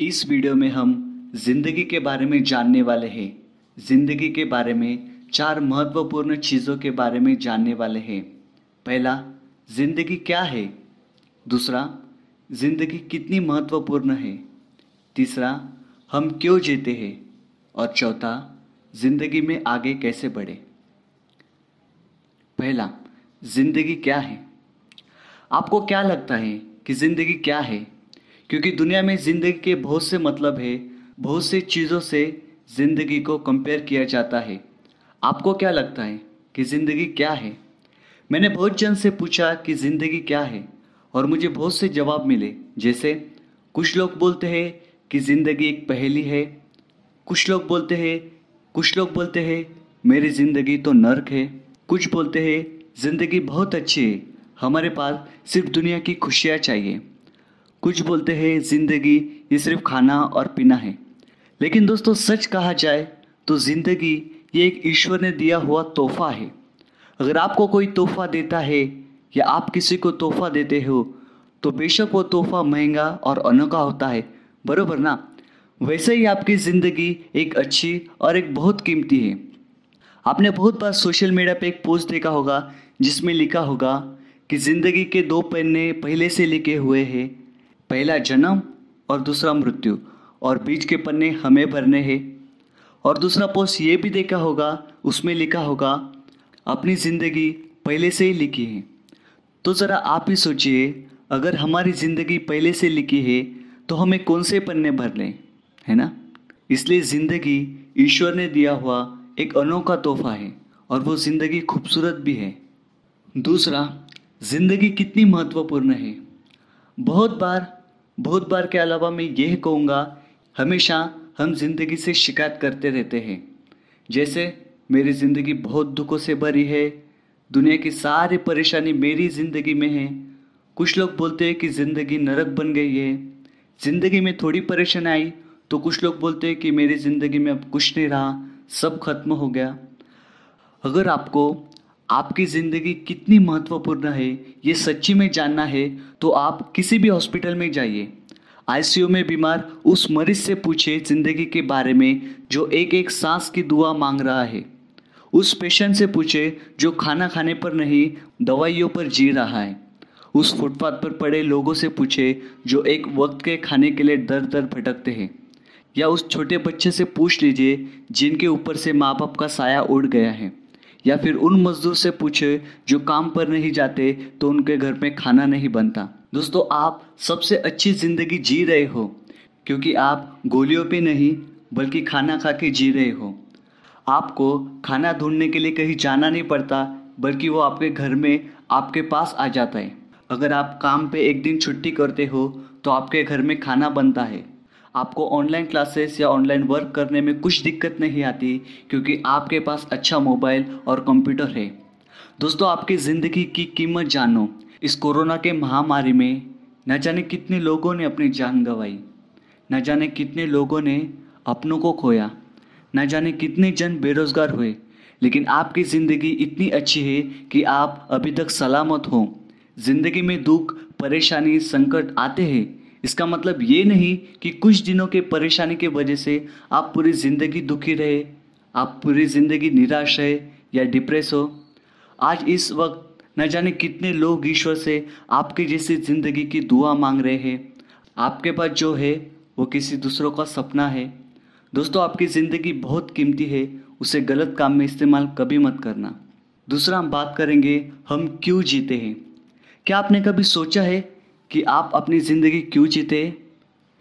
इस वीडियो में हम ज़िंदगी के बारे में जानने वाले हैं। ज़िंदगी के बारे में चार महत्वपूर्ण चीज़ों के बारे में जानने वाले हैं। पहला, ज़िंदगी क्या है? दूसरा, ज़िंदगी कितनी महत्वपूर्ण है? तीसरा, हम क्यों जीते हैं? और चौथा, ज़िंदगी में आगे कैसे बढ़े? पहला, ज़िंदगी क्या है? आपको क्या लगता है कि ज़िंदगी क्या है? क्योंकि दुनिया में ज़िंदगी के बहुत से मतलब है, बहुत से चीज़ों से ज़िंदगी को कंपेयर किया जाता है। आपको क्या लगता है कि ज़िंदगी क्या है? मैंने बहुत जन से पूछा कि ज़िंदगी क्या है, और मुझे बहुत से जवाब मिले। जैसे, कुछ लोग बोलते हैं कि ज़िंदगी एक पहेली है। कुछ लोग बोलते हैं, कुछ लोग बोलते हैं, मेरी ज़िंदगी तो नर्क है। कुछ बोलते हैं, ज़िंदगी बहुत अच्छी है। हमारे पास सिर्फ़ दुनिया की खुशियाँ चाहिए। कुछ बोलते हैं, ज़िंदगी ये सिर्फ़ खाना और पीना है। लेकिन दोस्तों, सच कहा जाए तो ज़िंदगी ये एक ईश्वर ने दिया हुआ तोहफा है। अगर आपको कोई तोहफा देता है या आप किसी को तोहफा देते हो तो बेशक वो तोहफा महँगा और अनोखा होता है, बरोबर ना? वैसे ही आपकी ज़िंदगी एक अच्छी और एक बहुत कीमती है। आपने बहुत बार सोशल मीडिया पे एक पोस्ट देखा होगा, जिसमें लिखा होगा कि ज़िंदगी के दो पन्ने पहले से लिखे हुए हैं पहला जन्म और दूसरा मृत्यु, और बीच के पन्ने हमें भरने हैं। और दूसरा पोस्ट ये भी देखा होगा, उसमें लिखा होगा, अपनी ज़िंदगी पहले से ही लिखी है। तो ज़रा आप ही सोचिए, अगर हमारी ज़िंदगी पहले से लिखी है तो हमें कौन से पन्ने भर लें, है ना? इसलिए ज़िंदगी ईश्वर ने दिया हुआ एक अनोखा तोहफा है, और वो ज़िंदगी खूबसूरत भी है। दूसरा, ज़िंदगी कितनी महत्वपूर्ण है। बहुत बार बहुत बार के अलावा मैं यह कहूँगा, हमेशा हम ज़िंदगी से शिकायत करते रहते हैं। जैसे मेरी ज़िंदगी बहुत दुखों से भरी है, दुनिया की सारी परेशानी मेरी ज़िंदगी में है। कुछ लोग बोलते हैं कि ज़िंदगी नरक बन गई है। ज़िंदगी में थोड़ी परेशानी आई तो कुछ लोग बोलते हैं कि मेरी ज़िंदगी में अब कुछ नहीं रहा, सब खत्म हो गया। अगर आपको आपकी ज़िंदगी कितनी महत्वपूर्ण है, ये सच्ची में जानना है तो आप किसी भी हॉस्पिटल में जाइए। आईसीयू में बीमार उस मरीज़ से पूछे ज़िंदगी के बारे में, जो एक एक सांस की दुआ मांग रहा है। उस पेशेंट से पूछे जो खाना खाने पर नहीं, दवाइयों पर जी रहा है। उस फुटपाथ पर पड़े लोगों से पूछे जो एक वक्त के खाने के लिए दर दर भटकते हैं। या उस छोटे बच्चे से पूछ लीजिए, जिनके ऊपर से माँ बाप का साया उड़ गया है। या फिर उन मजदूर से पूछे जो काम पर नहीं जाते तो उनके घर में खाना नहीं बनता। दोस्तों, आप सबसे अच्छी ज़िंदगी जी रहे हो, क्योंकि आप गोलियों पे नहीं, बल्कि खाना खा के जी रहे हो। आपको खाना ढूँढने के लिए कहीं जाना नहीं पड़ता, बल्कि वो आपके घर में आपके पास आ जाता है। अगर आप काम पे एक दिन छुट्टी करते हो तो आपके घर में खाना बनता है। आपको ऑनलाइन क्लासेस या ऑनलाइन वर्क करने में कुछ दिक्कत नहीं आती, क्योंकि आपके पास अच्छा मोबाइल और कंप्यूटर है। दोस्तों, आपकी ज़िंदगी की कीमत जानो। इस कोरोना के महामारी में न जाने कितने लोगों ने अपनी जान गंवाई, न जाने कितने लोगों ने अपनों को खोया, न जाने कितने जन बेरोजगार हुए। लेकिन आपकी ज़िंदगी इतनी अच्छी है कि आप अभी तक सलामत हो। ज़िंदगी में दुख, परेशानी, संकट आते हैं। इसका मतलब ये नहीं कि कुछ दिनों के परेशानी के वजह से आप पूरी ज़िंदगी दुखी रहे, आप पूरी ज़िंदगी निराश रहे या डिप्रेस हो। आज इस वक्त न जाने कितने लोग ईश्वर से आपके जैसी ज़िंदगी की दुआ मांग रहे हैं। आपके पास जो है, वो किसी दूसरों का सपना है। दोस्तों, आपकी ज़िंदगी बहुत कीमती है, उसे गलत काम में इस्तेमाल कभी मत करना। दूसरा हम बात करेंगे, हम क्यों जीते हैं? क्या आपने कभी सोचा है कि आप अपनी ज़िंदगी क्यों जीते?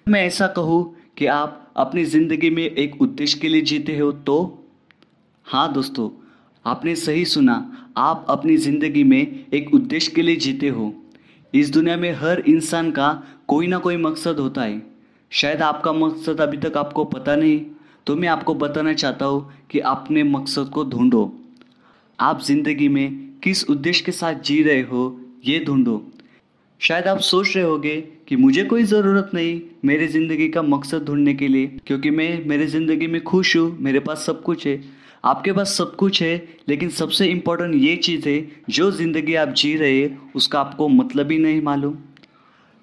मैं ऐसा कहूँ कि आप अपनी ज़िंदगी में एक उद्देश्य के लिए जीते हो तो? हाँ दोस्तों, आपने सही सुना, आप अपनी ज़िंदगी में एक उद्देश्य के लिए जीते हो। इस दुनिया में हर इंसान का कोई ना कोई मकसद होता है। शायद आपका मकसद अभी तक आपको पता नहीं तो मैं आपको बताना चाहता हूँ कि अपने मकसद को ढूंढो। आप ज़िंदगी में किस उद्देश्य के साथ जी रहे हो, ये ढूंढो। शायद आप सोच रहे होगे कि मुझे कोई ज़रूरत नहीं मेरी ज़िंदगी का मकसद ढूँढने के लिए, क्योंकि मैं मेरी ज़िंदगी में खुश हूँ, मेरे पास सब कुछ है। आपके पास सब कुछ है, लेकिन सबसे इम्पोर्टेंट ये चीज़ है, जो ज़िंदगी आप जी रहे उसका आपको मतलब ही नहीं मालूम।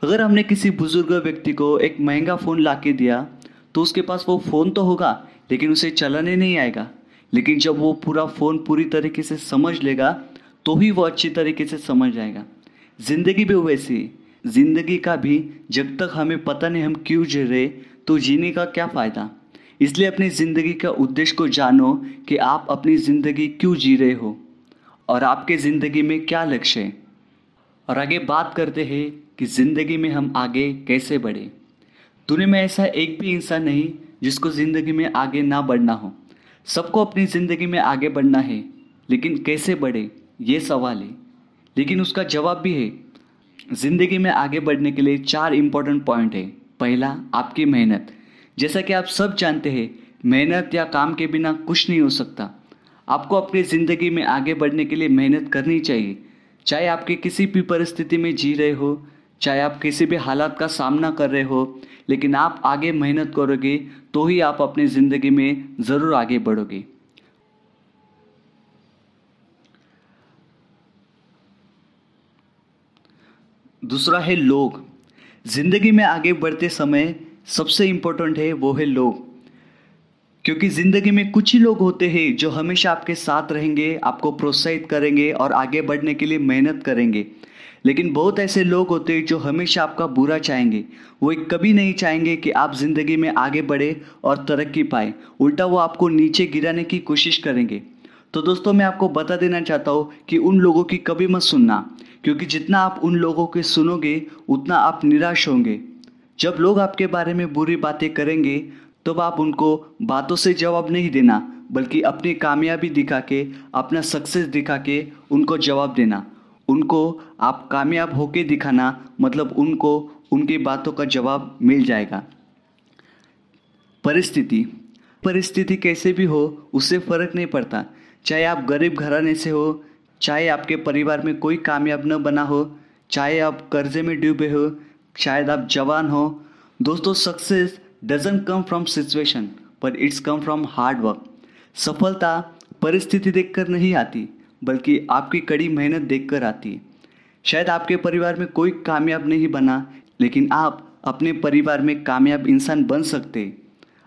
अगर हमने किसी बुज़ुर्ग व्यक्ति को एक महँगा फ़ोन ला के दिया तो उसके पास वो फ़ोन तो होगा, लेकिन उसे चलाने नहीं आएगा। लेकिन जब वो पूरा फ़ोन पूरी तरीके से समझ लेगा तो ही वो अच्छी तरीके से समझ जाएगा। ज़िंदगी भी वैसी। ज़िंदगी का भी, जब तक हमें पता नहीं हम क्यों जी रहे तो जीने का क्या फ़ायदा? इसलिए अपनी ज़िंदगी का उद्देश्य को जानो कि आप अपनी ज़िंदगी क्यों जी रहे हो और आपके ज़िंदगी में क्या लक्ष्य है। और आगे बात करते हैं कि ज़िंदगी में हम आगे कैसे बढ़े। दुनिया में ऐसा एक भी इंसान नहीं जिसको ज़िंदगी में आगे ना बढ़ना हो। सबको अपनी ज़िंदगी में आगे बढ़ना है, लेकिन कैसे बढ़े, ये सवाल है। लेकिन उसका जवाब भी है ज़िंदगी में आगे बढ़ने के लिए चार इंपॉर्टेंट पॉइंट है। पहला आपकी मेहनत। जैसा कि आप सब जानते हैं मेहनत या काम के बिना कुछ नहीं हो सकता। आपको अपनी ज़िंदगी में आगे बढ़ने के लिए मेहनत करनी चाहिए। चाहे आपके किसी भी परिस्थिति में जी रहे हो चाहे आप किसी भी हालात का सामना कर रहे हो लेकिन आप आगे मेहनत करोगे तो ही आप अपनी ज़िंदगी में ज़रूर आगे बढ़ोगे। दूसरा है लोग। ज़िंदगी में आगे बढ़ते समय सबसे इम्पोर्टेंट है वो है लोग। क्योंकि ज़िंदगी में कुछ ही लोग होते हैं जो हमेशा आपके साथ रहेंगे, आपको प्रोत्साहित करेंगे और आगे बढ़ने के लिए मेहनत करेंगे। लेकिन बहुत ऐसे लोग होते हैं जो हमेशा आपका बुरा चाहेंगे। वो कभी नहीं चाहेंगे कि आप ज़िंदगी में आगे बढ़े और तरक्की पाए। उल्टा वो आपको नीचे गिराने की कोशिश करेंगे। तो दोस्तों, मैं आपको बता देना चाहता हूँ कि उन लोगों की कभी मत सुनना। क्योंकि जितना आप उन लोगों के सुनोगे, उतना आप निराश होंगे। जब लोग आपके बारे में बुरी बातें करेंगे, तब आप उनको बातों से जवाब नहीं देना, बल्कि अपनी कामयाबी दिखा के अपना सक्सेस दिखा के उनको जवाब देना। उनको आप कामयाब होके दिखाना मतलब उनको, उनकी बातों का जवाब मिल जाएगा। परिस्थिति। परिस्थिति कैसे भी हो, उससे फ़र्क नहीं पड़ता। चाहे आप गरीब घराने से हो चाहे आपके परिवार में कोई कामयाब न बना हो, चाहे आप कर्जे में डूबे हो, शायद आप जवान हो। दोस्तों success doesn't come from situation पर it's come from hard work सफलता परिस्थिति देखकर नहीं आती, बल्कि आपकी कड़ी मेहनत देखकर आती है। शायद आपके परिवार में कोई कामयाब नहीं बना, लेकिन आप अपने परिवार में कामयाब इंसान बन सकते हैं।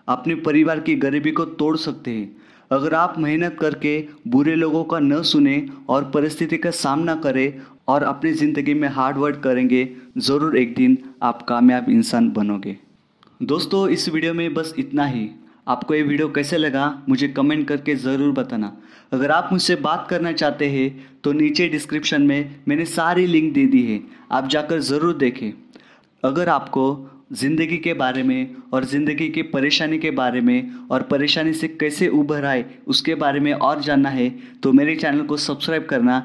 अपने परिवार की गरीबी को तोड़ सकते हैं। अगर आप मेहनत करके बुरे लोगों का न सुने और परिस्थिति का सामना करें और अपनी ज़िंदगी में हार्ड वर्क करेंगे, ज़रूर एक दिन आप कामयाब इंसान बनोगे। दोस्तों, इस वीडियो में बस इतना ही। आपको ये वीडियो कैसे लगा, मुझे कमेंट करके ज़रूर बताना। अगर आप मुझसे बात करना चाहते हैं तो नीचे डिस्क्रिप्शन में मैंने सारी लिंक दे दी है। आप जाकर ज़रूर देखें। अगर आपको ज़िंदगी के बारे में और ज़िंदगी की परेशानी के बारे में और परेशानी से कैसे उभर आए, उसके बारे में और जानना है तो मेरे चैनल को सब्सक्राइब करना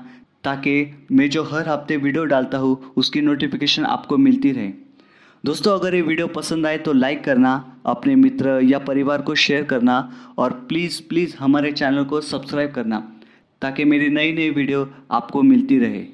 ताकि मैं जो हर हफ़्ते वीडियो डालता हूँ, उसकी नोटिफिकेशन आपको मिलती रहे। दोस्तों, अगर ये वीडियो पसंद आए तो लाइक करना, अपने मित्र या परिवार को शेयर करना और प्लीज़ प्लीज़ हमारे चैनल को सब्सक्राइब करना ताकि मेरी नई नई वीडियो आपको मिलती रहे।